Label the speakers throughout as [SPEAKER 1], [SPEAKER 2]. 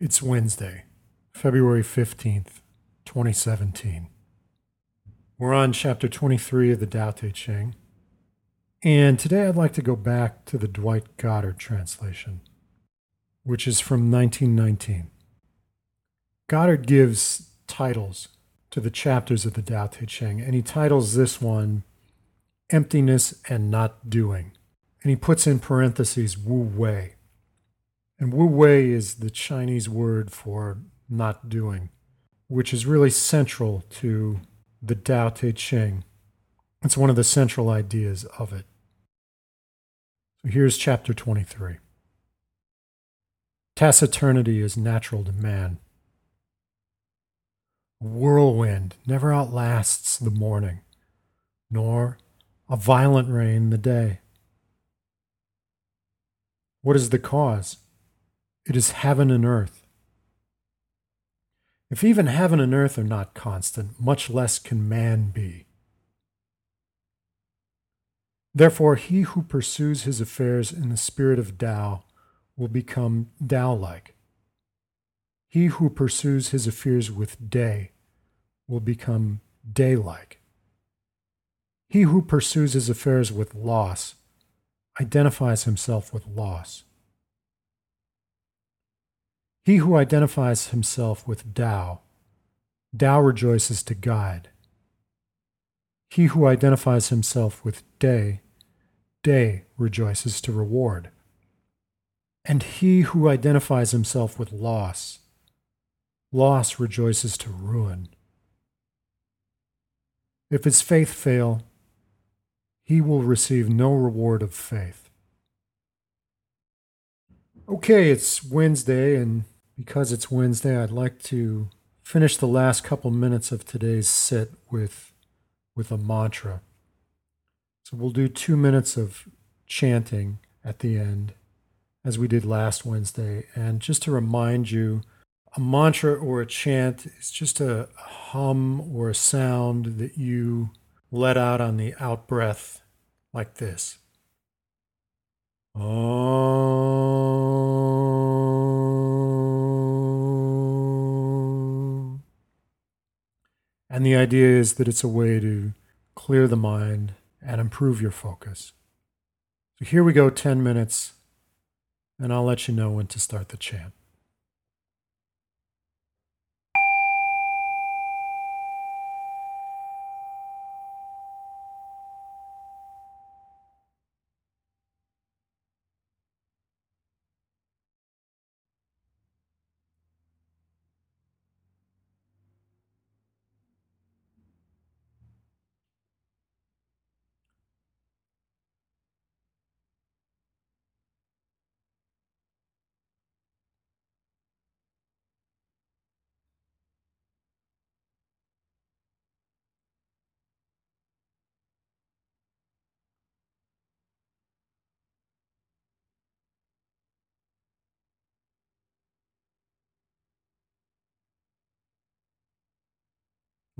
[SPEAKER 1] It's Wednesday, February 15th, 2017. We're on chapter 23 of the Tao Te Ching. And today I'd like to go back to the Dwight Goddard translation, which is from 1919. Goddard gives titles to the chapters of the Tao Te Ching, and he titles this one Emptiness and Not Doing. And he puts in parentheses Wu Wei. And Wu Wei is the Chinese word for not doing, which is really central to the Tao Te Ching. It's one of the central ideas of it. So here's chapter 23. Taciturnity is natural to man. Whirlwind never outlasts the morning, nor a violent rain the day. What is the cause? It is heaven and earth. If even heaven and earth are not constant, much less can man be. Therefore, he who pursues his affairs in the spirit of Tao will become Tao like. He who pursues his affairs with day will become day like. He who pursues his affairs with loss identifies himself with loss. He who identifies himself with Tao, Tao rejoices to guide. He who identifies himself with Day, Day rejoices to reward. And he who identifies himself with loss, loss rejoices to ruin. If his faith fail, he will receive no reward of faith. Okay, it's Wednesday, and because it's Wednesday, I'd like to finish the last couple minutes of today's sit with, with a mantra. So we'll do two minutes of chanting at the end, as we did last Wednesday. And just to remind you, a mantra or a chant is just a hum or a sound that you let out on the out breath like this. And the idea is that it's a way to clear the mind and improve your focus. So here we go 10 minutes, and I'll let you know when to start the chant.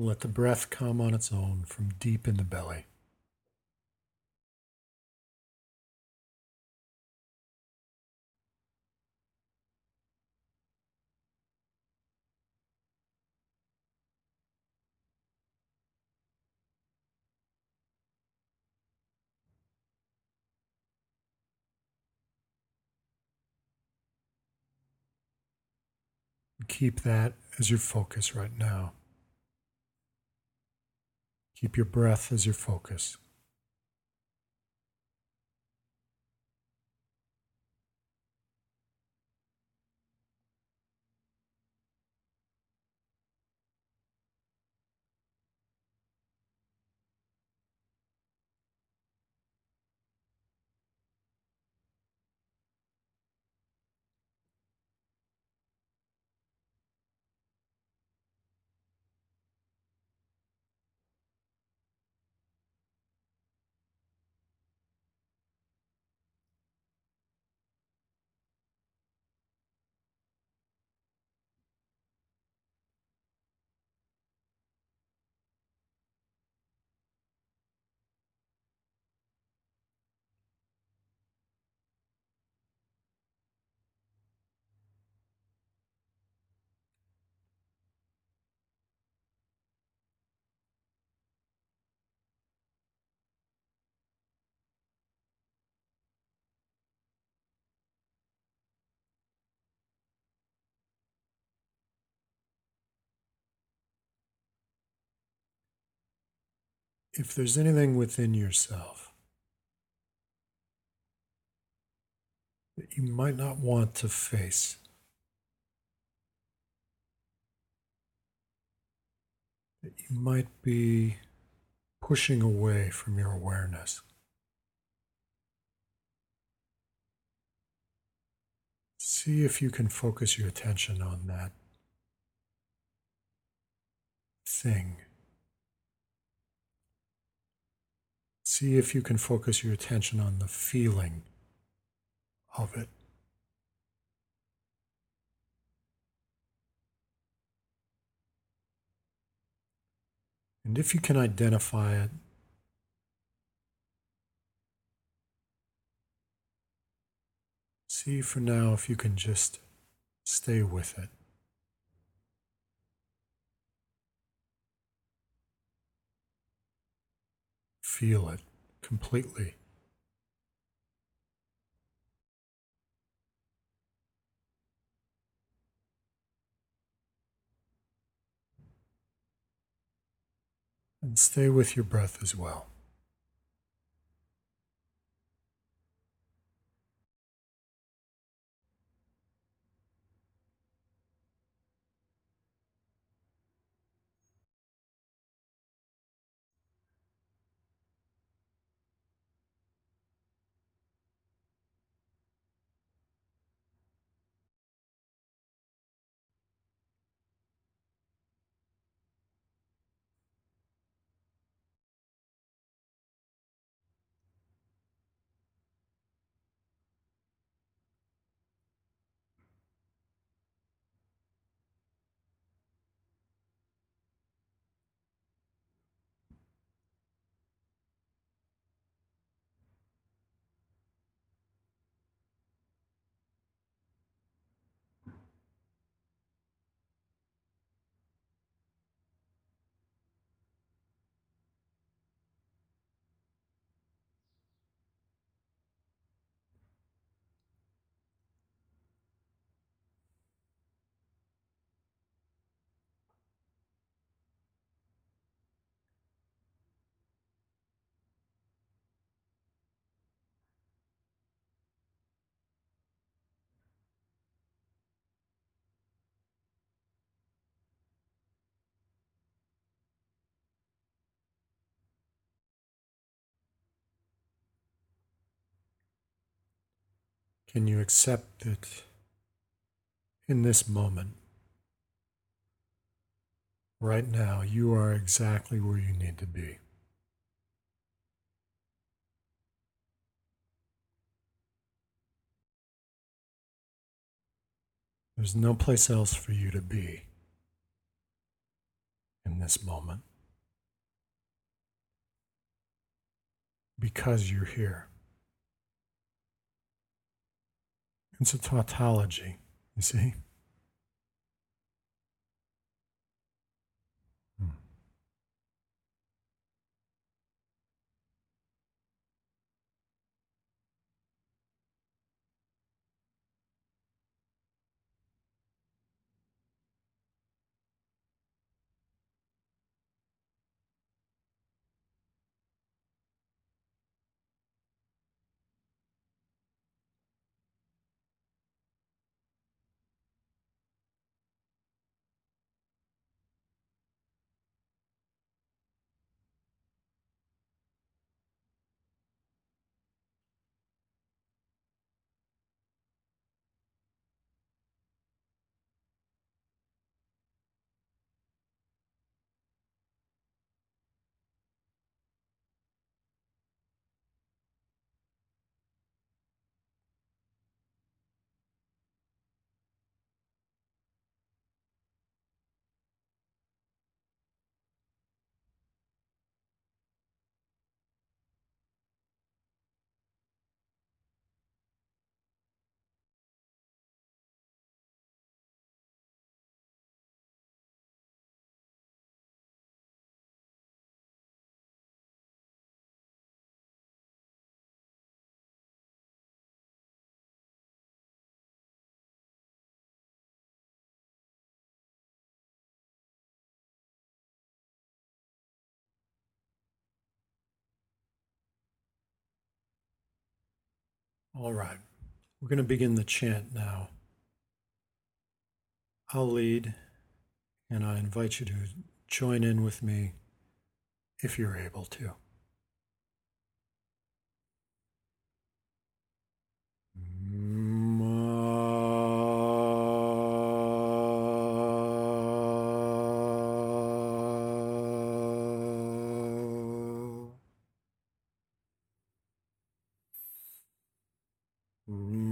[SPEAKER 1] Let the breath come on its own from deep in the belly. Keep that as your focus right now. Keep your breath as your focus. If there's anything within yourself that you might not want to face, that you might be pushing away from your awareness. See if you can focus your attention on that thing. See if you can focus your attention on the feeling of it. And if you can identify it, see for now if you can just stay with it. Feel it completely. And stay with your breath as well. Can you accept that in this moment, right now, you are exactly where you need to be? There's no place else for you to be in this moment because you're here. It's a tautology, you see? All right. We're going to begin the chant now. I'll lead, and I invite you to join in with me if you're able to. Mm-hmm.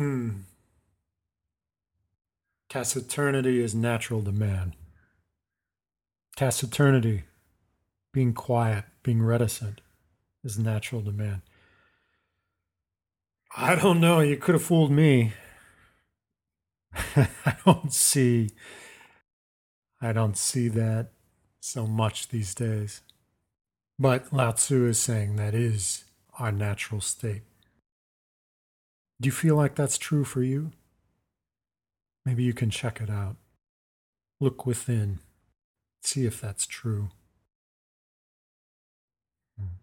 [SPEAKER 1] Hmm. Taciturnity is natural to man. Taciturnity, being quiet, being reticent, is natural to man. I don't know. You could have fooled me. I don't see. I don't see that so much these days. But Lao Tzu is saying that is our natural state. Do you feel like that's true for you? Maybe you can check it out. Look within, see if that's true. Hmm.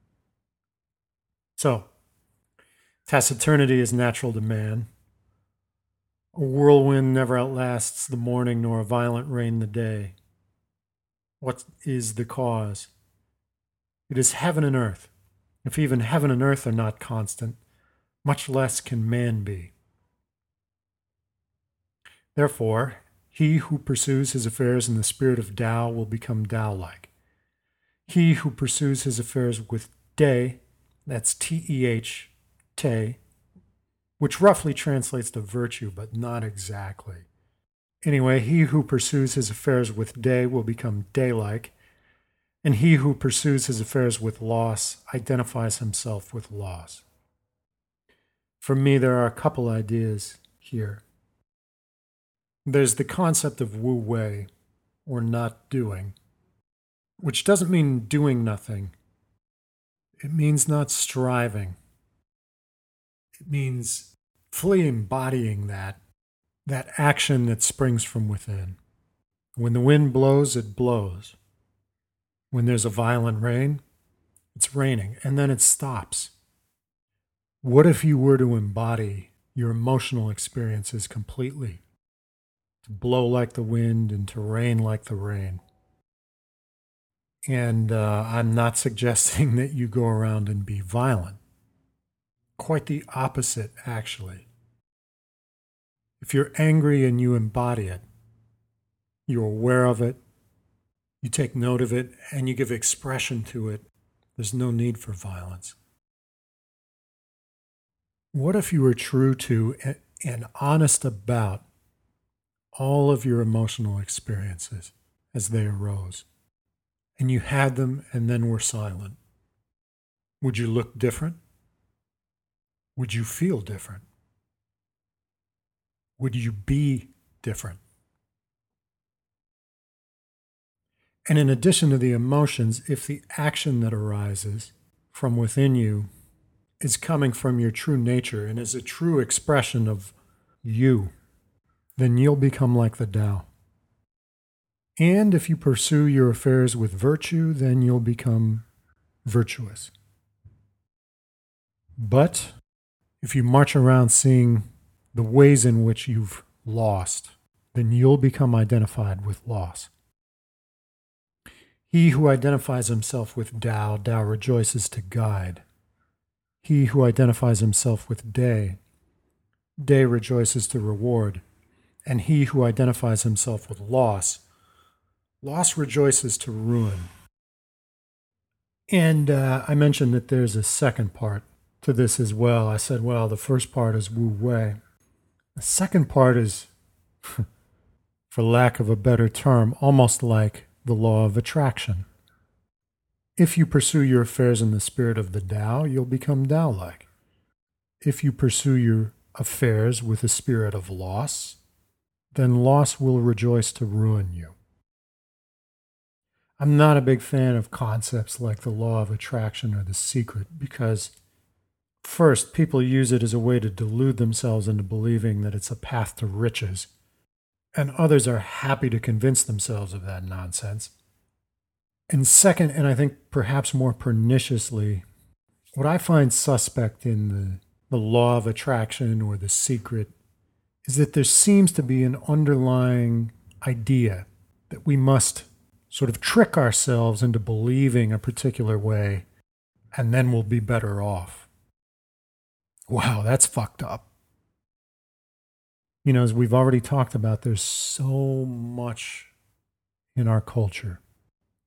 [SPEAKER 1] So, taciturnity is natural to man. A whirlwind never outlasts the morning, nor a violent rain the day. What is the cause? It is heaven and earth. If even heaven and earth are not constant, much less can man be. Therefore, he who pursues his affairs in the spirit of Tao will become Tao like. He who pursues his affairs with day, that's T E H, Te, which roughly translates to virtue, but not exactly. Anyway, he who pursues his affairs with day will become day like, and he who pursues his affairs with loss identifies himself with loss. For me, there are a couple ideas here. There's the concept of wu wei, or not doing, which doesn't mean doing nothing. It means not striving. It means fully embodying that, that action that springs from within. When the wind blows, it blows. When there's a violent rain, it's raining, and then it stops. What if you were to embody your emotional experiences completely? To blow like the wind and to rain like the rain. And uh, I'm not suggesting that you go around and be violent. Quite the opposite, actually. If you're angry and you embody it, you're aware of it, You take note of it and you give expression to it. There's no need for violence. What if you were true to and honest about all of your emotional experiences as they arose? And you had them and then were silent. Would you look different? Would you feel different? Would you be different? And in addition to the emotions, if the action that arises from within you is coming from your true nature and is a true expression of you, then you'll become like the Tao. And if you pursue your affairs with virtue, then you'll become virtuous. But if you march around seeing the ways in which you've lost, then you'll become identified with loss. He who identifies himself with Tao, Tao rejoices to guide. He who identifies himself with day, day rejoices to reward. And he who identifies himself with loss, loss rejoices to ruin. And uh, I mentioned that there's a second part to this as well. I said, well, the first part is Wu Wei. The second part is, for lack of a better term, almost like the law of attraction. If you pursue your affairs in the spirit of the Tao, you'll become Tao like. If you pursue your affairs with a spirit of loss, then loss will rejoice to ruin you. I'm not a big fan of concepts like the law of attraction or the secret because, first, people use it as a way to delude themselves into believing that it's a path to riches, and others are happy to convince themselves of that nonsense. And second, and I think perhaps more perniciously, what I find suspect in the, the law of attraction or the secret is that there seems to be an underlying idea that we must sort of trick ourselves into believing a particular way and then we'll be better off. Wow, that's fucked up. You know, as we've already talked about, there's so much in our culture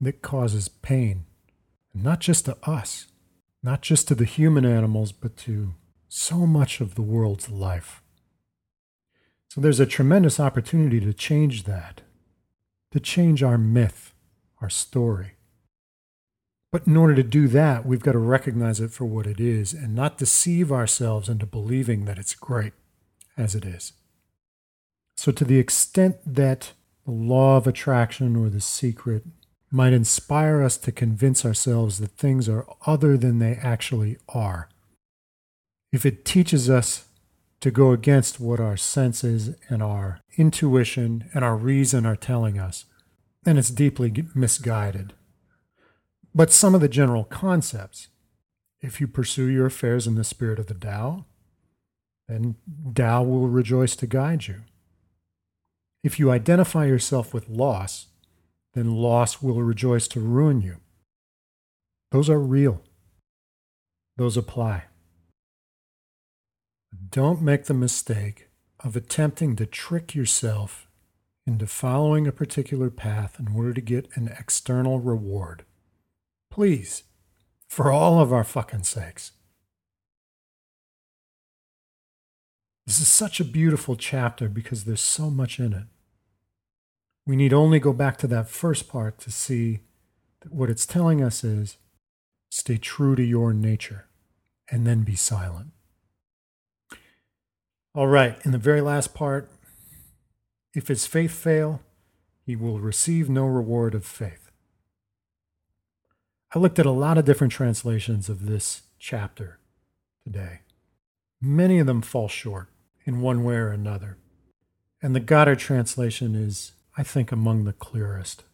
[SPEAKER 1] that causes pain, and not just to us, not just to the human animals, but to so much of the world's life. So there's a tremendous opportunity to change that, to change our myth, our story. But in order to do that, we've got to recognize it for what it is and not deceive ourselves into believing that it's great as it is. So, to the extent that the law of attraction or the secret might inspire us to convince ourselves that things are other than they actually are. If it teaches us to go against what our senses and our intuition and our reason are telling us, then it's deeply misguided. But some of the general concepts, if you pursue your affairs in the spirit of the Tao, then Tao will rejoice to guide you. If you identify yourself with loss, then loss will rejoice to ruin you. Those are real. Those apply. Don't make the mistake of attempting to trick yourself into following a particular path in order to get an external reward. Please, for all of our fucking sakes. This is such a beautiful chapter because there's so much in it. We need only go back to that first part to see that what it's telling us is stay true to your nature and then be silent. All right, in the very last part, if his faith fail, he will receive no reward of faith. I looked at a lot of different translations of this chapter today. Many of them fall short in one way or another. And the Goddard translation is I think, among the clearest.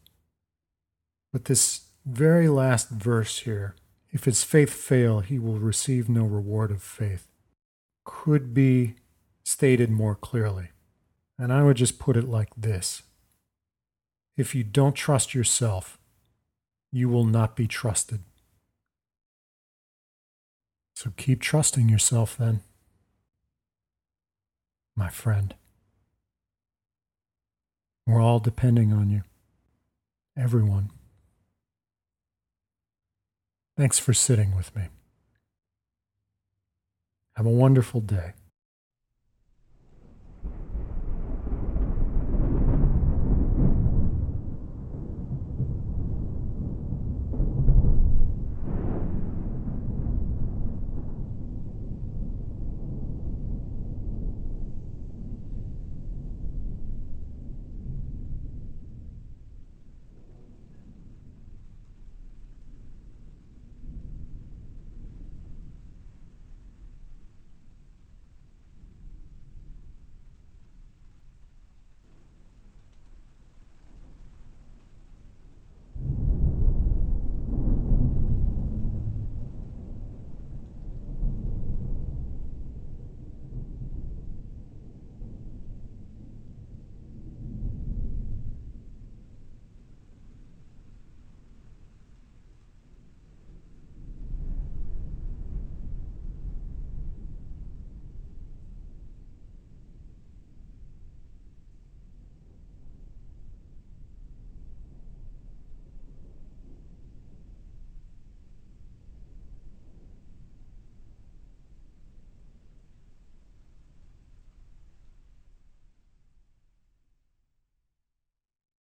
[SPEAKER 1] But this very last verse here, if his faith fail, he will receive no reward of faith, could be stated more clearly. And I would just put it like this If you don't trust yourself, you will not be trusted. So keep trusting yourself then, my friend. We're all depending on you. everyone. Thanks for sitting with me. Have a wonderful day.